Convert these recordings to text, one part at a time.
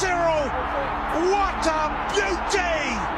Cyril! What a beauty!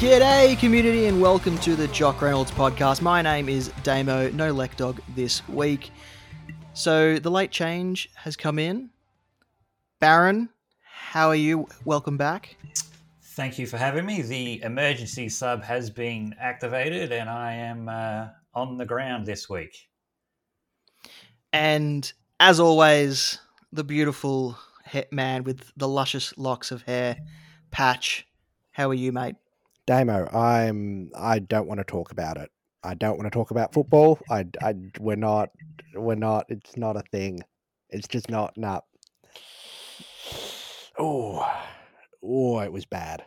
G'day, community, and welcome to the Jock Reynolds podcast. My name is Damo, no Dog this week. So, the late change has come in. Baron, how are you? Welcome back. Thank you for having me. The emergency sub has been activated, and I am uh, on the ground this week. And as always, the beautiful man with the luscious locks of hair, Patch. How are you, mate? Damo, I'm. I don't want to talk about it. I don't want to talk about football. I, I, we're not. We're not. It's not a thing. It's just not. Nah. Oh, oh, it was bad.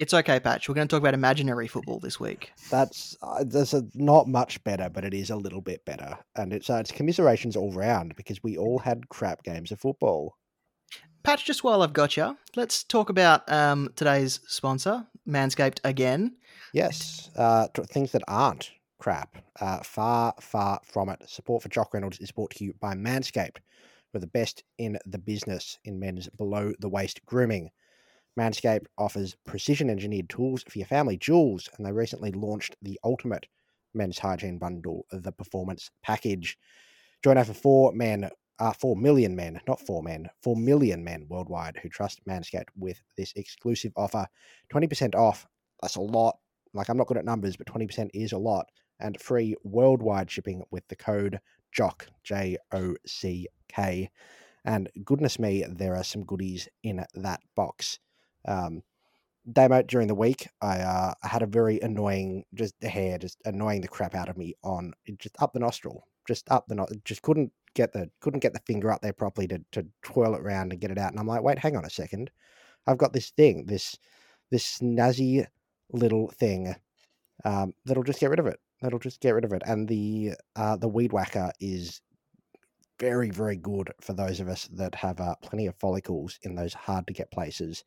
It's okay, Patch. We're going to talk about imaginary football this week. That's uh, there's a, not much better, but it is a little bit better, and it's uh, it's commiserations all round because we all had crap games of football. Patch, just while I've got you, let's talk about um, today's sponsor, Manscaped again. Yes, uh, things that aren't crap. Uh, far, far from it. Support for Jock Reynolds is brought to you by Manscaped. We're the best in the business in men's below the waist grooming. Manscaped offers precision engineered tools for your family jewels, and they recently launched the ultimate men's hygiene bundle, the Performance Package. Join over four men, uh, four million men, not four men, four million men worldwide who trust Manscaped with this exclusive offer 20% off. That's a lot. Like, I'm not good at numbers, but 20% is a lot. And free worldwide shipping with the code JOCK, J O C K. And goodness me, there are some goodies in that box. Um, Damo, during the week, I, uh, had a very annoying, just the hair, just annoying the crap out of me on just up the nostril, just up the, no- just couldn't get the, couldn't get the finger up there properly to, to twirl it around and get it out. And I'm like, wait, hang on a second. I've got this thing, this, this snazzy little thing, um, that'll just get rid of it. That'll just get rid of it. And the, uh, the weed whacker is very, very good for those of us that have uh, plenty of follicles in those hard to get places.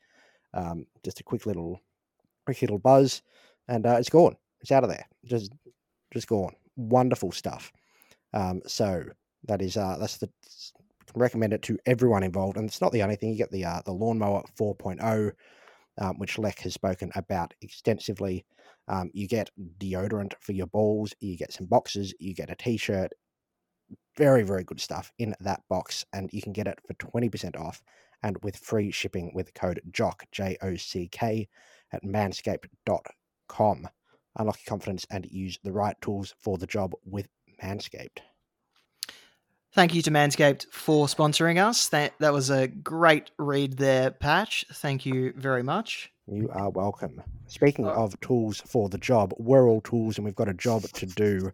Um, just a quick little, quick little buzz, and uh, it's gone. It's out of there. Just, just gone. Wonderful stuff. Um, so that is uh, that's the recommend it to everyone involved, and it's not the only thing. You get the uh, the lawnmower 4.0, um, which Lek has spoken about extensively. Um, you get deodorant for your balls. You get some boxes. You get a t-shirt. Very very good stuff in that box, and you can get it for twenty percent off and with free shipping with code JOCK, J O C K, at manscaped.com. Unlock your confidence and use the right tools for the job with Manscaped. Thank you to Manscaped for sponsoring us. That, that was a great read there, Patch. Thank you very much. You are welcome. Speaking of tools for the job, we're all tools and we've got a job to do.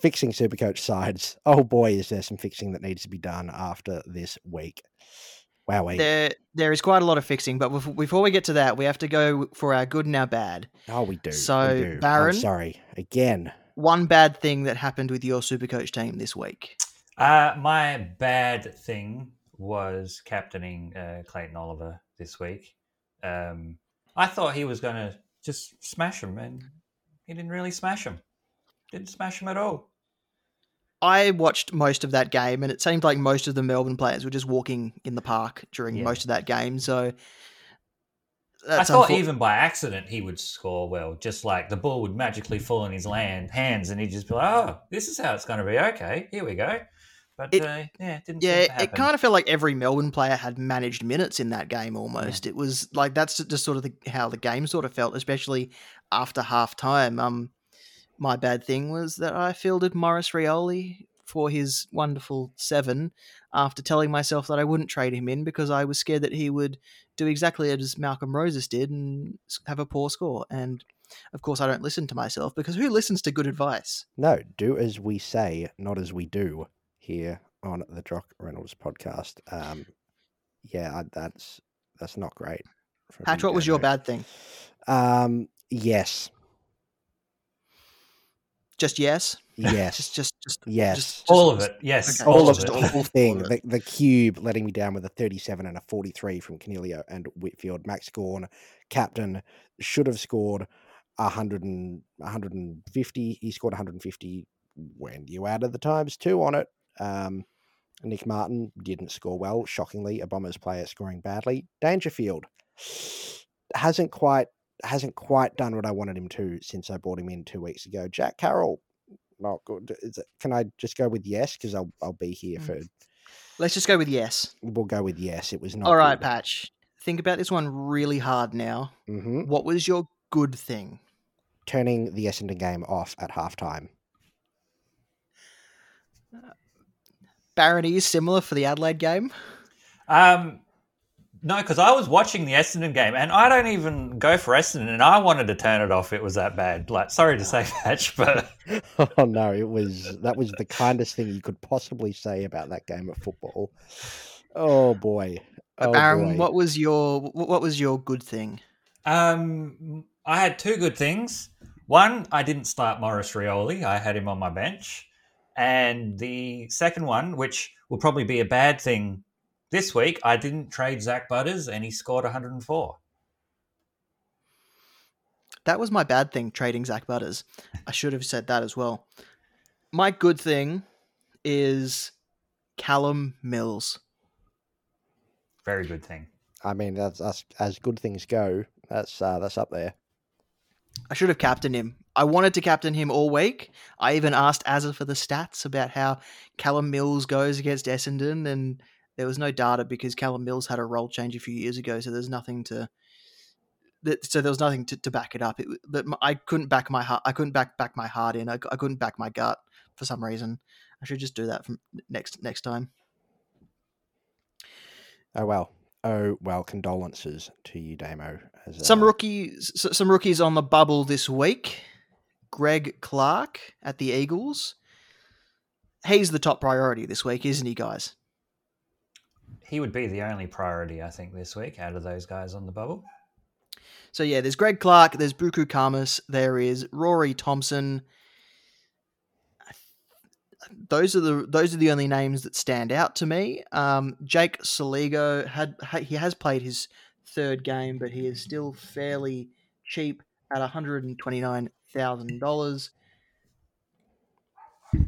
Fixing Supercoach sides. Oh boy, is there some fixing that needs to be done after this week. Wow, There, there is quite a lot of fixing, but before we get to that, we have to go for our good and our bad. Oh, we do. we So, do. Baron? I'm sorry. Again. One bad thing that happened with your Supercoach team this week. Uh, my bad thing was captaining uh, Clayton Oliver this week. Um, I thought he was going to just smash him, and he didn't really smash him. Didn't smash him at all. I watched most of that game, and it seemed like most of the Melbourne players were just walking in the park during Yeah. most of that game. So I thought even by accident he would score well, just like the ball would magically fall in his land hands, and he'd just be like, "Oh, this is how it's going to be." Okay, here we go. But It- uh, yeah, it didn't. Yeah, seem to it kind of felt like every Melbourne player had managed minutes in that game almost. It was like that's just sort of the, how the game sort of felt, especially after half time. Um, my bad thing was that I fielded Maurice Rioli for his wonderful seven after telling myself that I wouldn't trade him in because I was scared that he would do exactly as Malcolm Rosas did and have a poor score. And of course, I don't listen to myself because who listens to good advice? No, do as we say, not as we do here on the Jock Reynolds podcast. Um, yeah, that's that's not great. Patch, what was your bad thing? Um, yes, Just yes. yes, Just, just, just. yes. Just, all of it. Yes, Okay. all all of of the it. all whole thing. The, the cube letting me down with a 37 and a 43 from Coniglio and Whitfield. Max Gawn, captain, should have scored 100 and, 150. He scored 150 when you added the times two on it. Um, Nick Martin didn't score well. Shockingly, a Bombers player scoring badly. Dangerfield hasn't quite hasn't quite done what I wanted him to since I brought him in two weeks ago. Jack Carroll, not good. Is it, can I just go with yes? Because I'll I'll be here Mm. for. Let's just go with yes. We'll go with yes. It was not. All right, Patch. Think about this one really hard now. hmm What was your good thing? Turning the Essendon game off at halftime. Barony is similar for the Adelaide game. Um, no, because I was watching the Essendon game, and I don't even go for Essendon, and I wanted to turn it off. It was that bad. Like, sorry to say, Patch, but oh no, it was that was the kindest thing you could possibly say about that game of football. Oh boy. But Oh, Baron, boy. what was your what what was your good thing? um, I had two good things. One, I didn't start Maurice Rioli. I had him on my bench, and the second one, which will probably be a bad thing this week, I didn't trade Zak Butters, and he scored 104. That was my bad thing, trading Zak Butters. I should have said that as well. My good thing is Callum Mills. Very good thing. I mean, that's, that's as good things go. That's uh, that's up there. I should have captained him. I wanted to captain him all week. I even asked Azza for the stats about how Callum Mills goes against Essendon, and there was no data because Callum Mills had a role change a few years ago, so there's nothing to. that- So there was nothing to, to back it up. It, but I couldn't back my heart. I couldn't back back my heart in. I couldn't back my gut for some reason. I should just do that from next next time. Oh well. Oh well. Condolences to you, Damo. As, Some uh, rookies, some rookies on the bubble this week. Greg Clark at the Eagles. He's the top priority this week, isn't he, guys? He would be the only priority, I think, this week out of those guys on the bubble. So yeah, there's Greg Clark, there's Buku Khamis, there is Rory Thompson. Those are the those are the only names that stand out to me. Um, Jake Soligo had he has played his third game, but he is still fairly cheap at one hundred and twenty nine thousand dollars.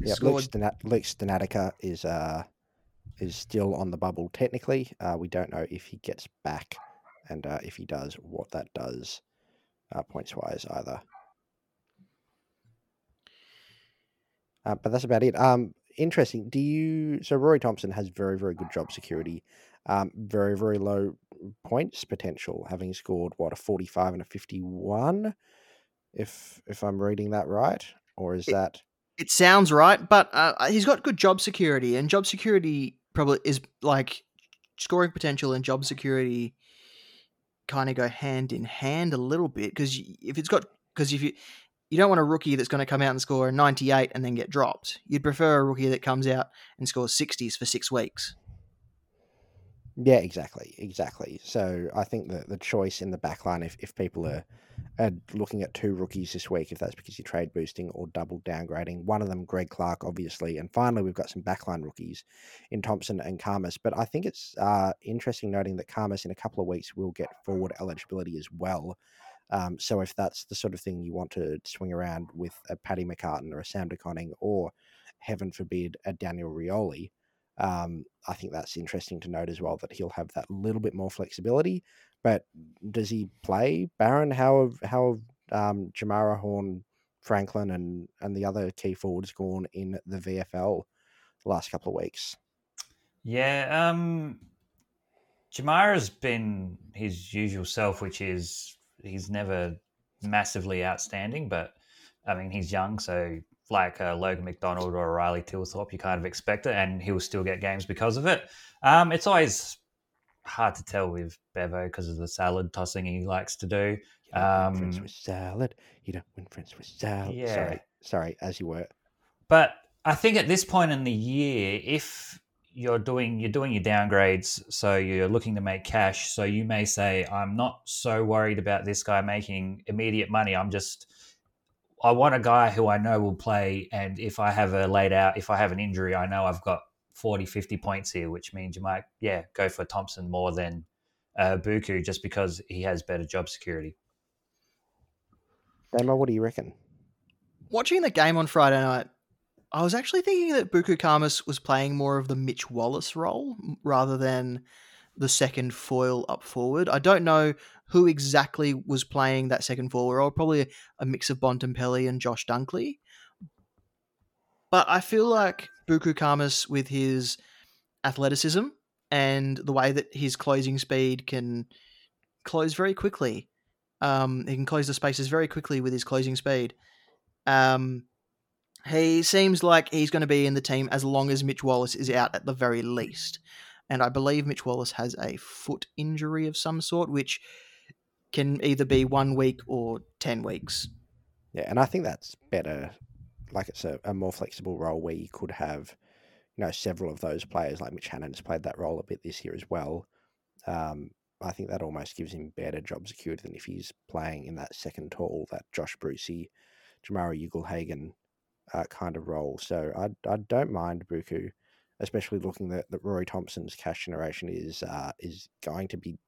Yeah, Luke, Stan- is uh is still on the bubble technically. Uh, we don't know if he gets back, and uh, if he does, what that does uh, points wise either. Uh, but that's about it. Um, interesting. Do you? So Rory Thompson has very very good job security. Um, very very low points potential, having scored what a forty five and a fifty one. If if I'm reading that right, or is It- that? It sounds right, but uh, he's got good job security, and job security probably is like scoring potential and job security kind of go hand in hand a little bit because if it's got because if you you don't want a rookie that's going to come out and score a 98 and then get dropped. You'd prefer a rookie that comes out and scores 60s for six weeks. Yeah, exactly, exactly. So I think that the choice in the back line, if, if people are, are looking at two rookies this week, if that's because you're trade boosting or double downgrading, one of them, Greg Clark, obviously, and finally we've got some backline rookies in Thompson and Khamis. But I think it's uh, interesting noting that Khamis in a couple of weeks will get forward eligibility as well. Um, so if that's the sort of thing you want to swing around with a Paddy McCartin or a Sam De Koning or, heaven forbid, a Daniel Rioli, um, I think that's interesting to note as well that he'll have that little bit more flexibility. But does he play Baron? How have how have um, Jamarra Horn, Franklin, and and the other key forwards gone in the VFL the last couple of weeks? Yeah, um, Jamarra's been his usual self, which is he's never massively outstanding, but I mean he's young, so like uh, Logan McDonald or Riley Thilthorpe, you kind of expect it, and he'll still get games because of it. Um, it's always hard to tell with Bevo because of the salad tossing he likes to do. You don't win friends Um, with salad. You don't win friends with salad. Yeah. Sorry, sorry, as you were. But I think at this point in the year, if you're doing you're doing your downgrades, so you're looking to make cash. So you may say, I'm not so worried about this guy making immediate money. I'm just I want a guy who I know will play, and if I have a laid out, if I have an injury, I know I've got 40, 50 points here, which means you might, yeah, go for Thompson more than uh, Buku just because he has better job security. Damo, what do you reckon? Watching the game on Friday night, I was actually thinking that Buku Khamis was playing more of the Mitch Wallis role rather than the second foil up forward. I don't know who exactly was playing that second forward role. Probably a, a mix of Bontempelli and Josh Dunkley. But I feel like Buku Khamis, with his athleticism and the way that his closing speed can close very quickly, um, he can close the spaces very quickly with his closing speed. Um, he seems like he's going to be in the team as long as Mitch Wallis is out at the very least. And I believe Mitch Wallis has a foot injury of some sort, which can either be one week or 10 weeks. Yeah, and I think that's better. Like it's a, a more flexible role where you could have, you know, several of those players. Like Mitch Hannan has played that role a bit this year as well. Um, I think that almost gives him better job security than if he's playing in that second tall, that Josh Brucey, Jamarra Ugle-Hagan uh, kind of role. So I, I don't mind Buku, especially looking that, that Rory Thompson's cash generation is uh, is going to be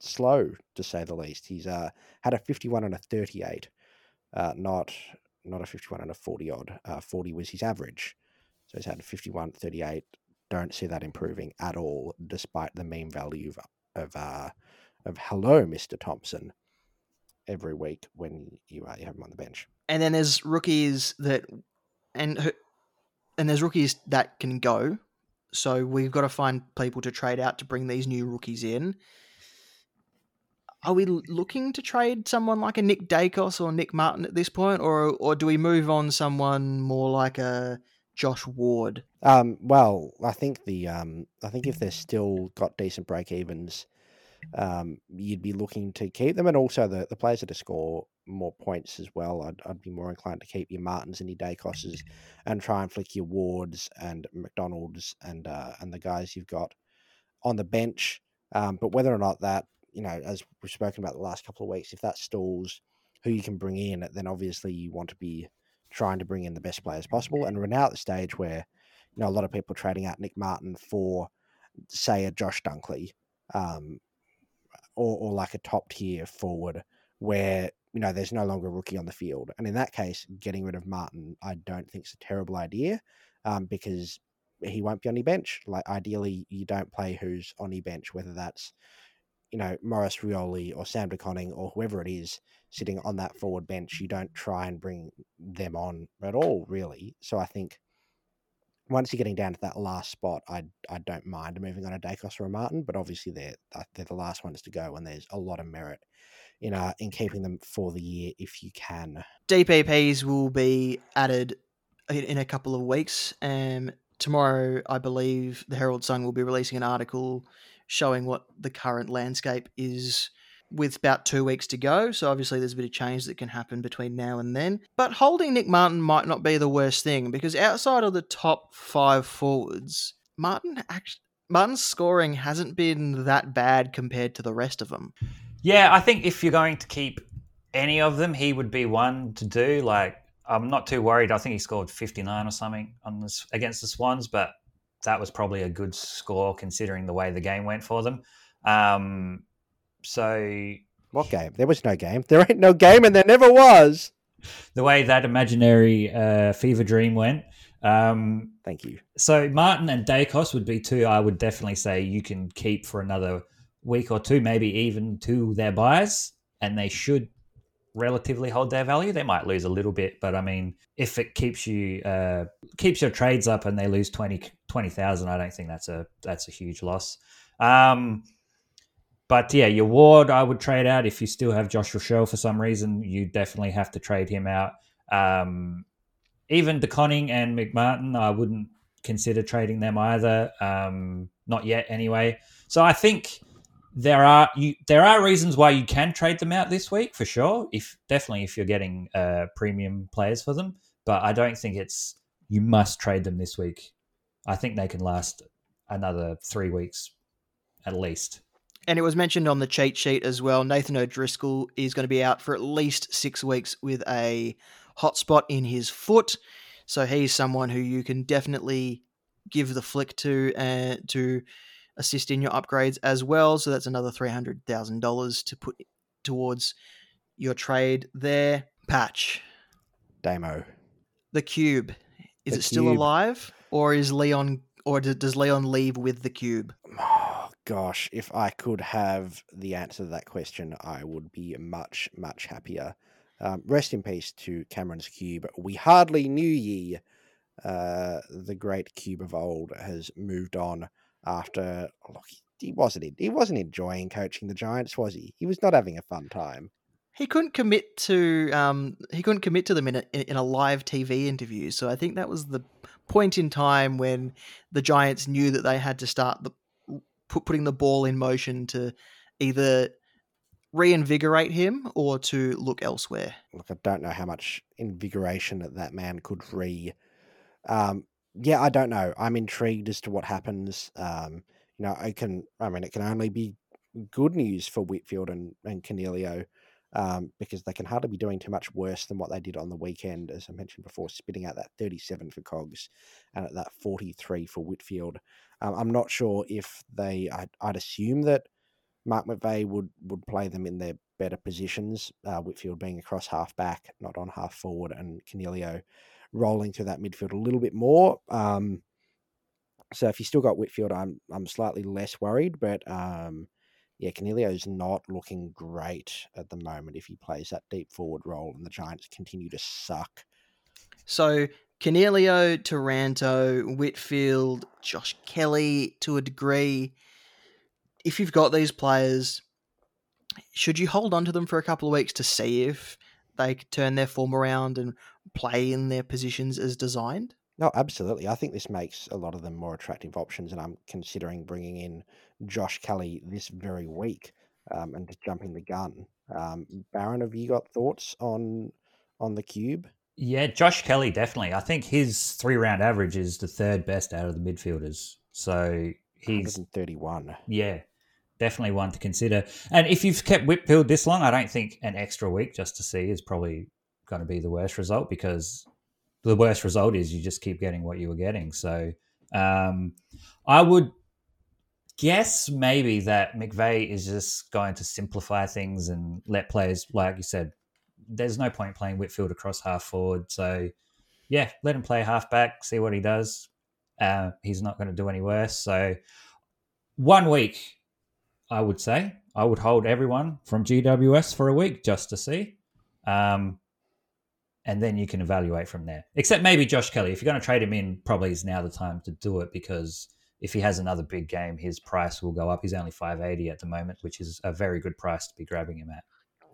slow to say the least. He's uh, had a 51 and a 38, uh, not not a 51 and a 40 odd. Uh, 40 was his average. So he's had a 51, 38. Don't see that improving at all, despite the mean value of of, uh, of hello, Mr. Thompson, every week when you, uh, you have him on the bench. And then there's rookies that, and and there's rookies that can go. So we've got to find people to trade out to bring these new rookies in are we looking to trade someone like a Nick Daicos or Nick Martin at this point, or or do we move on someone more like a Josh Ward? Um, well, I think the um, I think if they're still got decent break evens, um, you'd be looking to keep them, and also the, the players that score more points as well. I'd, I'd be more inclined to keep your Martins and your Daicoses, and try and flick your Wards and McDonald's and uh, and the guys you've got on the bench. Um, but whether or not that you know, as we've spoken about the last couple of weeks, if that stalls who you can bring in, then obviously you want to be trying to bring in the best players possible. And we're now at the stage where, you know, a lot of people trading out Nick Martin for, say, a Josh Dunkley, um, or, or like a top tier forward where, you know, there's no longer a rookie on the field. And in that case, getting rid of Martin, I don't think is a terrible idea um, because he won't be on your bench. Like, ideally, you don't play who's on your bench, whether that's you know, Maurice Rioli or Sam De Koning or whoever it is sitting on that forward bench, you don't try and bring them on at all, really. So I think once you're getting down to that last spot, I I don't mind moving on a Daicos or a Martin, but obviously they're they're the last ones to go, and there's a lot of merit in uh, in keeping them for the year if you can. DPPs will be added in, in a couple of weeks. Um, tomorrow, I believe the Herald Sun will be releasing an article showing what the current landscape is with about two weeks to go. So obviously there's a bit of change that can happen between now and then. But holding Nick Martin might not be the worst thing because outside of the top five forwards, Martin actually. Martin's scoring hasn't been that bad compared to the rest of them. Yeah, I think if you're going to keep any of them, he would be one to do. Like, I'm not too worried. I think he scored 59 or something on this against the Swans, but that was probably a good score considering the way the game went for them. Um, so what game? There was no game. There ain't no game, and there never was. The way that imaginary uh, fever dream went. Um, Thank you. So Martin and Daicos would be two. I would definitely say you can keep for another week or two, maybe even to their buys, and they should relatively hold their value. They might lose a little bit, but I mean, if it keeps you uh, keeps your trades up and they lose 20 20,000, I don't think that's a that's a huge loss. Um, but yeah, your Ward I would trade out if you still have Josh Rachele for some reason. You definitely have to trade him out. Um, even De Koning and McMartin, I wouldn't consider trading them either. Um, not yet, anyway. So I think there are you there are reasons why you can trade them out this week for sure. If definitely if you're getting uh, premium players for them, but I don't think it's you must trade them this week. I think they can last another three weeks at least. And it was mentioned on the cheat sheet as well. Nathan O'Driscoll is going to be out for at least six weeks with a hotspot in his foot. So he's someone who you can definitely give the flick to uh, to assist in your upgrades as well. So that's another three hundred thousand dollars to put towards your trade there. Patch Damo. the cube. Is The it still Cube. alive, or is Leon, or does- does Leon leave with the cube? Oh, gosh, if I could have the answer to that question, I would be much, much happier. Um, rest in peace to Cameron's cube. We hardly knew ye. Uh, the great cube of old has moved on after. Look, he wasn't. He wasn't enjoying coaching the Giants, was he? He was not having a fun time. He couldn't commit to um he couldn't commit to them in a in a live TV interview. So I think that was the point in time when the Giants knew that they had to start the put, putting the ball in motion to either reinvigorate him or to look elsewhere. Look, I don't know how much invigoration that that man could re. Um, yeah, I don't know. I'm intrigued as to what happens. Um, you know, I can. I mean, it can only be good news for Whitfield and and Coniglio, um, because they can hardly be doing too much worse than what they did on the weekend, as I mentioned before, spitting out that 37 for Cogs and at that 43 for Whitfield. Um, I'm not sure if they. I'd, I'd assume that Mark McVeigh would would play them in their better positions. Uh, Whitfield being across half back, not on half forward, and Coniglio rolling through that midfield a little bit more. Um, so if you still got Whitfield, I'm I'm slightly less worried, but um, yeah, Coniglio's not looking great at the moment if he plays that deep forward role, and the Giants continue to suck. So Coniglio, Taranto, Whitfield, Josh Kelly to a degree. If you've got these players, should you hold on to them for a couple of weeks to see if they turn their form around and play in their positions as designed? No, absolutely. I think this makes a lot of them more attractive options, and I'm considering bringing in Josh Kelly this very week um, and just jumping the gun. Um, Baron, have you got thoughts on on the cube? Yeah, Josh Kelly definitely. I think his three round average is the third best out of the midfielders. So he's 131. yeah, definitely one to consider. And if you've kept Whitfield this long, I don't think an extra week just to see is probably going to be the worst result because the worst result is you just keep getting what you were getting. So um, I would guess maybe that McVeigh is just going to simplify things and let players, like you said, there's no point playing Whitfield across half forward. So yeah, let him play half back, see what he does. Uh, he's not going to do any worse. So one week, I would say I would hold everyone from GWS for a week just to see. Um, and then you can evaluate from there. Except maybe Josh Kelly. If you're going to trade him in, probably is now the time to do it because if he has another big game, his price will go up. He's only 580 at the moment, which is a very good price to be grabbing him at.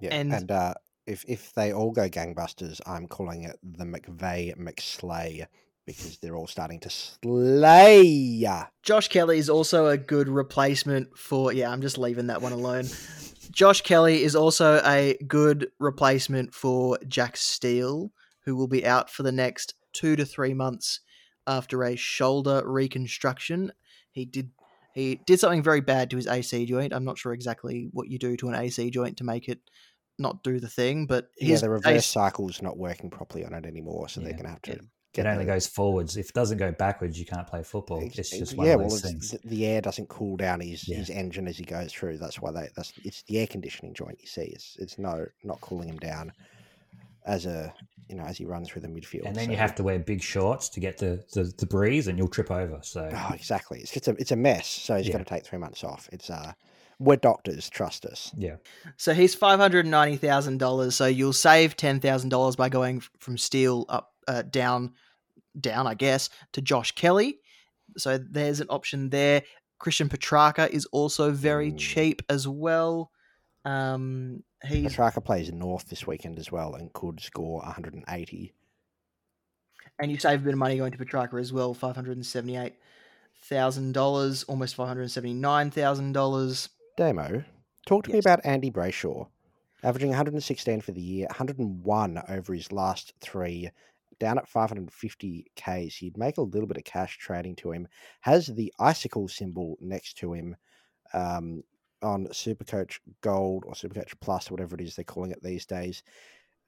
Yeah, And- and, uh, if if they all go gangbusters, I'm calling it the McVeigh McSlay because they're all starting to slay. Josh Kelly is also a good replacement for. Yeah, I'm just leaving that one alone. Josh Kelly is also a good replacement for Jack Steele, who will be out for the next two to three months after a shoulder reconstruction. He did he did something very bad to his AC joint. I'm not sure exactly what you do to an AC joint to make it not do the thing, but Yeah, the reverse AC cycle's not working properly on it anymore, so they're going to have to. It get only the- goes forwards. If it doesn't go backwards, you can't play football. Ex- It's just one yeah, of well, those it's, things. the, the air doesn't cool down his, Yeah. his engine as he goes through. That's why they. That's it's the air conditioning joint. You see, it's it's no not cooling him down as a you know as he runs through the midfield. And then you have to wear big shorts to get the, the, the breeze, and you'll trip over. So Oh, exactly. It's it's a it's a mess. So he's Yeah. going to take three months off. It's uh, we're doctors. Trust us. yeah, So he's five hundred ninety thousand dollars. So you'll save ten thousand dollars by going from Steele up, uh, down, down, I guess, to Josh Kelly. So there's an option there. Christian Petracca is also very Mm. cheap as well. Um, he's Petracca plays North this weekend as well and could score 180. and you save a bit of money going to Petracca as well. Five hundred and seventy-eight thousand dollars, almost five hundred seventy-nine thousand dollars. Damo, talk to me about Andy Brayshaw, averaging 116 for the year, 101 over his last three down at 550k, so you'd make a little bit of cash trading to him. Has the icicle symbol next to him um, on Supercoach Gold or Supercoach Plus, or whatever it is they're calling it these days.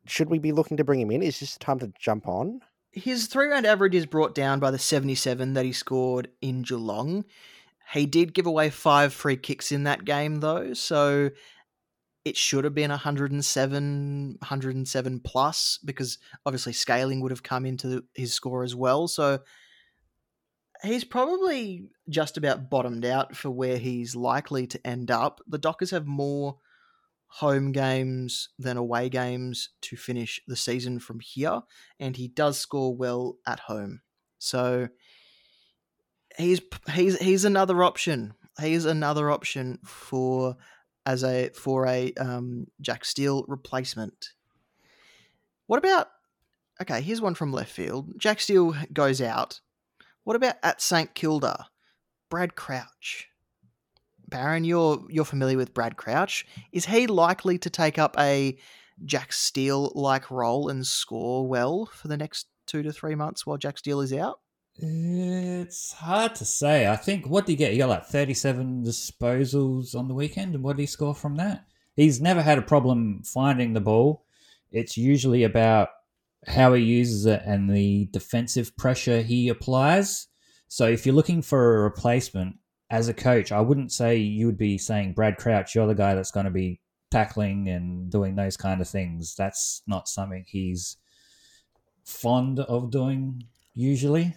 Should we be looking to bring him in? Is this the time to jump on? His three round average is brought down by the 77 that he scored in Geelong. He did give away five free kicks in that game, though, so it should have been 107, 107 plus because obviously scaling would have come into his score as well. So he's probably just about bottomed out for where he's likely to end up. The Dockers have more home games than away games to finish the season from here, and he does score well at home. So he's he's he's another option. He's another option for as a for a um, Jack Steele replacement. What about? Okay, here's one from left field. Jack Steele goes out. What about at St Kilda? Brad Crouch. Baron, you're you're familiar with Brad Crouch. Is he likely to take up a Jack Steele like role and score well for the next two to three months while Jack Steele is out? It's hard to say. I think what did he get? He got like thirty-seven disposals on the weekend, and what did he score from that? He's never had a problem finding the ball. It's usually about how he uses it and the defensive pressure he applies. So if you're looking for a replacement as a coach, I wouldn't say you would be saying Brad Crouch, you're the guy that's going to be tackling and doing those kind of things. That's not something he's fond of doing usually.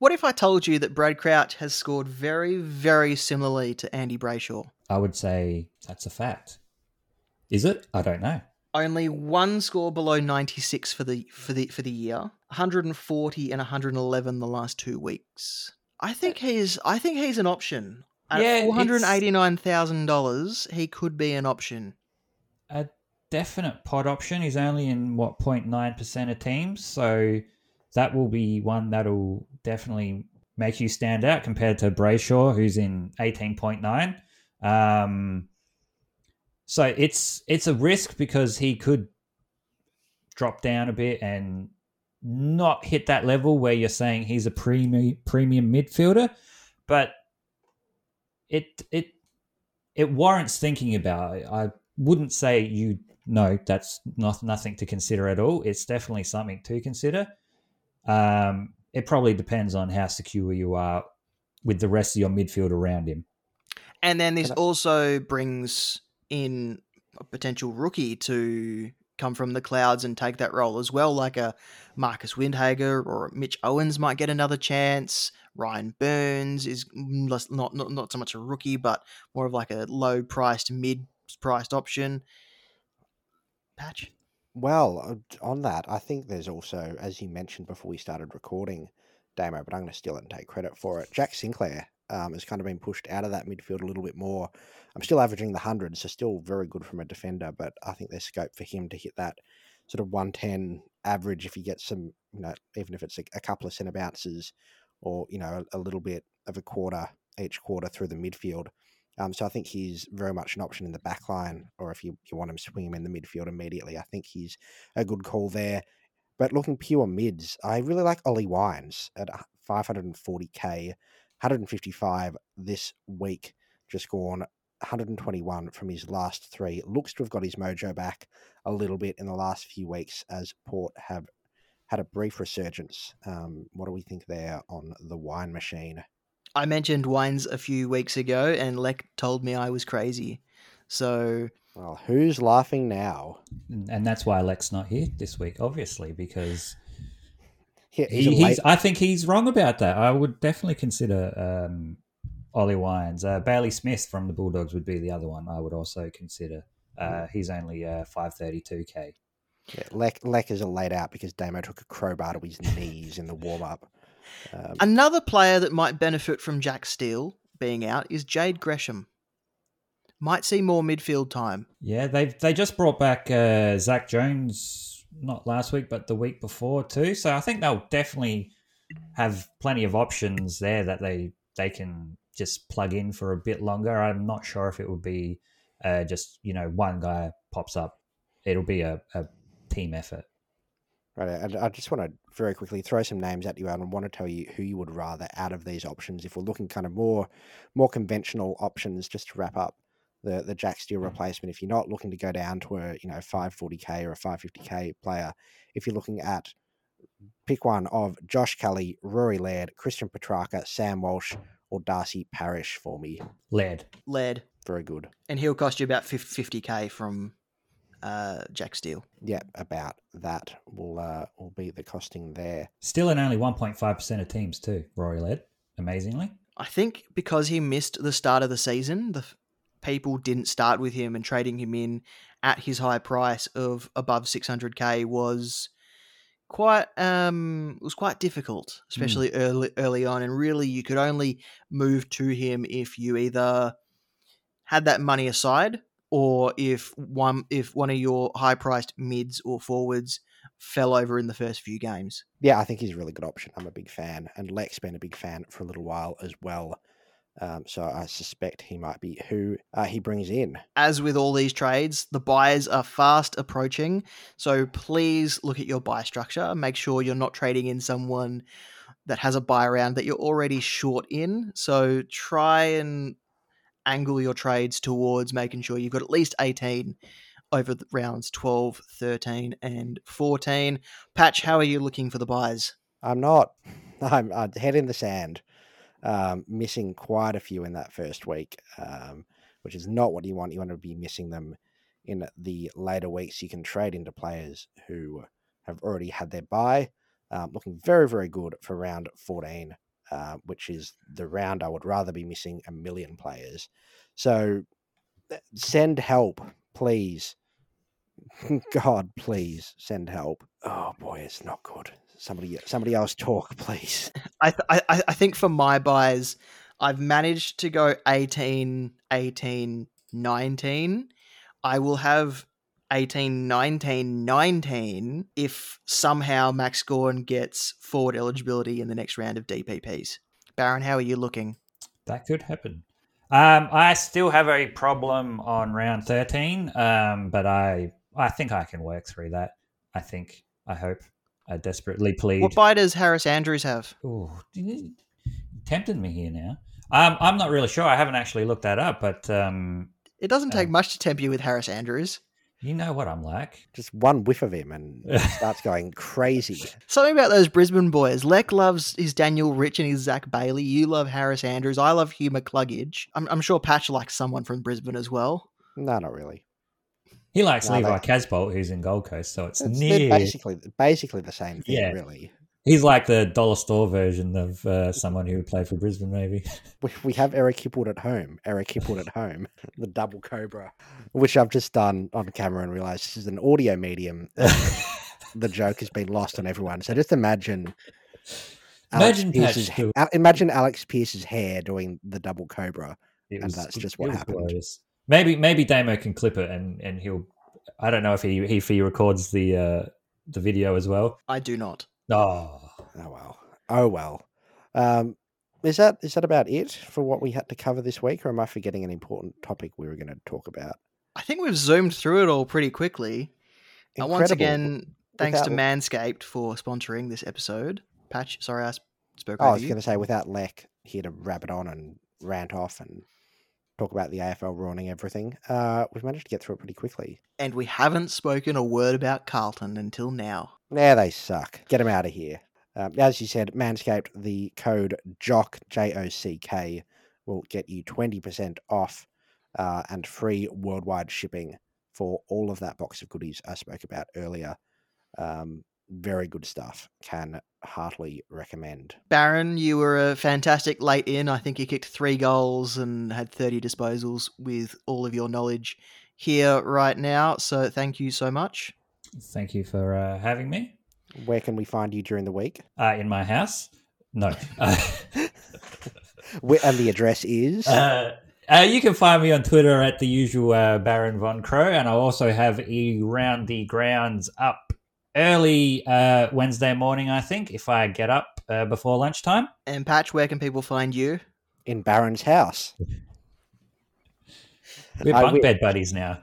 What if I told you that Brad Crouch has scored very, very similarly to Andy Brayshaw? I would say that's a fact. Is it? I don't know. Only one score below 96 for the for the for the year. 140 and 111 the last two weeks. I think he's I think he's an option. At Yeah, four hundred eighty nine thousand dollars, he could be an option. A definite pod option. He's only in what 09 percent of teams, so that will be one that'll definitely make you stand out compared to Brayshaw, who's in 18.9. Um, so it's it's a risk because he could drop down a bit and not hit that level where you're saying he's a premium premium midfielder, but it it it warrants thinking about. I wouldn't say you no, that's not nothing to consider at all. It's definitely something to consider. Um, it probably depends on how secure you are with the rest of your midfield around him. And then this also brings in a potential rookie to come from the clouds and take that role as well, like a Marcus Windhager or Mitch Owens might get another chance. Ryan Byrnes is less, not, not not so much a rookie, but more of like a low priced, mid priced option. Patch. Well, uh, on that, I think there's also, as you mentioned before we started recording, Damo, but I'm going to steal it and take credit for it. Jack Sinclair um, has kind of been pushed out of that midfield a little bit more. I'm still averaging the 100, so still very good from a defender, but I think there's scope for him to hit that sort of 110 average if he gets some, you know, even if it's a, a couple of centre bounces or, you know, a, a little bit of a quarter each quarter through the midfield. Um, so I think he's very much an option in the back line, or if you, you want him swing him in the midfield immediately, I think he's a good call there. But looking pure mids, I really like Ollie Wines at 540k, 155 this week, just gone 121 from his last three. Looks to have got his mojo back a little bit in the last few weeks as Port have had a brief resurgence. Um, what do we think there on the wine machine? I mentioned wines a few weeks ago, and Lek told me I was crazy. So Well, who's laughing now? And that's why Lex not here this week, obviously, because He- he, he's. late- I think he's wrong about that. I would definitely consider um, Ollie Wines. Uh, Bailey Smith from the Bulldogs would be the other one. I would also consider. Uh, he's only uh, five thirty two k. Yeah, Lek, Lek is a laid out because Damo took a crowbar to his knees in the warm up. Um, another player that might benefit from Jack Steele being out is Jade Gresham. Might see more midfield time. Yeah, they they just brought back uh, Zak Jones not last week, but the week before too. So I think they'll definitely have plenty of options there that they they can just plug in for a bit longer. I'm not sure if it would be uh, just you know one guy pops up. It'll be a, a team effort. Right, and I just want to very quickly throw some names at you, Alan, and want to tell you who you would rather out of these options. If we're looking kind of more, more conventional options, just to wrap up the the Jack Steele mm. replacement. If you're not looking to go down to a you know 540k or a 550k player, if you're looking at pick one of Josh Kelly, Rory Laird, Christian Petracca, Sam Walsh, or Darcy Parish for me. Laird. Laird. Very good. And he'll cost you about 50, k from uh, Jack Steele. Yeah, about that will uh, will be the costing there. Still in only 1.5% of teams, too, Rory Laird, amazingly. I think because he missed the start of the season, the f- people didn't start with him and trading him in at his high price of above 600k was quite um was quite difficult especially early early on and really you could only move to him if you either had that money aside or if one if one of your high priced mids or forwards fell over in the first few games Yeah, I think he's a really good option. I'm a big fan, and Lex been a big fan for a little while as well. Um, so I suspect he might be who uh, he brings in. as with all these trades, the buyers are fast approaching. So please look at your buy structure. Make sure you're not trading in someone that has a buy round that you're already short in. So try and angle your trades towards making sure you've got at least 18 over rounds 12, 13, and 14. Patch, how are you looking for the buys? I'm not. I'm uh, head in the sand. Um, missing quite a few in that first week, um, which is not what you want. You want to be missing them in the later weeks. You can trade into players who have already had their buy. Um, looking very, very good for round 14, uh, which is the round I would rather be missing a million players. So uh, send help, please. God, please send help. Oh boy, it's not good. Somebody, somebody else talk, please. I, th- I I- I think for my buys, I've managed to go 18, 18, 19. I will have 18, 19, 19 if somehow Max Gawn gets forward eligibility in the next round of DPPs. Baron, how are you looking? That could happen. Um, I still have a problem on round 13, um, but I I think I can work through that. I think. I hope. I desperately plead. What buy does Harris Andrews have? Ooh, you tempted me here now. Um, I'm not really sure. I haven't actually looked that up, but um, It doesn't take Um, much to tempt you with Harris Andrews. You know what I'm like. Just one whiff of him and he starts going crazy. Something about those Brisbane boys. Leck loves his Daniel Rich and his Zac Bailey. You love Harris Andrews. I love Hugh McCluggage. I'm, I'm sure Patch likes someone from Brisbane as well. No, not really. He likes No, Levi they- Casboult, who's in Gold Coast, so it's It's, near. basically basically the same thing, Yeah. really. He's like the dollar store version of uh, someone who played for Brisbane, maybe. We, we have Eric Hipwood at home. Eric Hipwood at home, the double cobra, which I've just done on camera and realized this is an audio medium. the joke has been lost on everyone. So just imagine. Imagine Patch Pierce's, do- Al- imagine Alex Pierce's hair doing the double cobra. It And that's just what happened. glorious. Maybe maybe Damo can clip it and, and he'll. I don't know if he if he records the uh, the video as well. I do not. Oh, Oh well. Oh well. Um, is that is that about it for what we had to cover this week, or am I forgetting an important topic we were going to talk about? I think we've zoomed through it all pretty quickly. Uh, once again, thanks to Manscaped for sponsoring this episode. Patch, sorry I spoke Oh, I was you. going to say, without Leck here to wrap it on and rant off and talk about the AFL ruining everything, uh, we've managed to get through it pretty quickly. And we haven't spoken a word about Carlton until now. Now they suck. Get them out of here. Um, as you said, Manscaped, the code JOCK, J O C K, will get you 20% off uh, and free worldwide shipping for all of that box of goodies I spoke about earlier. Um, very good stuff. Can heartily recommend. Baron, you were a fantastic late in. I think you kicked three goals and had 30 disposals with all of your knowledge here right now. So thank you so much. Thank you for uh, having me Where can we find you during the week? uh, in my house. No. Where, and the address is. Uh, uh, you can find me on Twitter at the usual uh, Baron Von Crow, and I also have a round the grounds up early uh, Wednesday morning. I think if I get up uh, before lunchtime. And Patch, where can people find you? in Baron's house. We're I bunk wi- bed buddies now.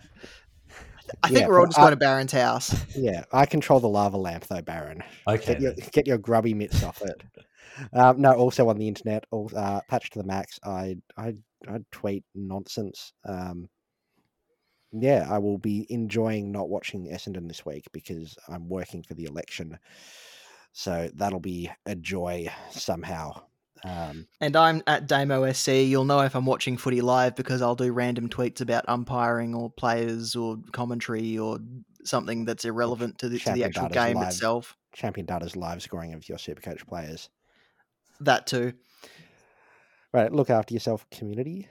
I I think Yeah, we're all just I- going to Baron's house. Yeah, I control the lava lamp though, Baron. Okay. Get your get your grubby mitts off it. Um, no, also on the internet, all, uh, patch to the max. I I I tweet nonsense. Um, yeah, I will be enjoying not watching Essendon this week because I'm working for the election, so that'll be a joy somehow. Um, And I'm at Damo SC. You'll know if I'm watching footy live because I'll do random tweets about umpiring or players or commentary or something that's irrelevant to the, to the actual game live. itself. champion data's live scoring of your Supercoach players. That too. Right, look after yourself, community.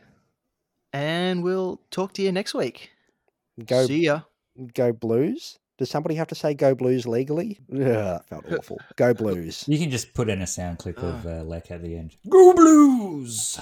And we'll talk to you next week. Go See ya. go Blues. Does somebody have to say go Blues legally? Ugh, that felt awful. Go Blues. You can just put in a sound clip of uh, Lek at the end. Go Blues!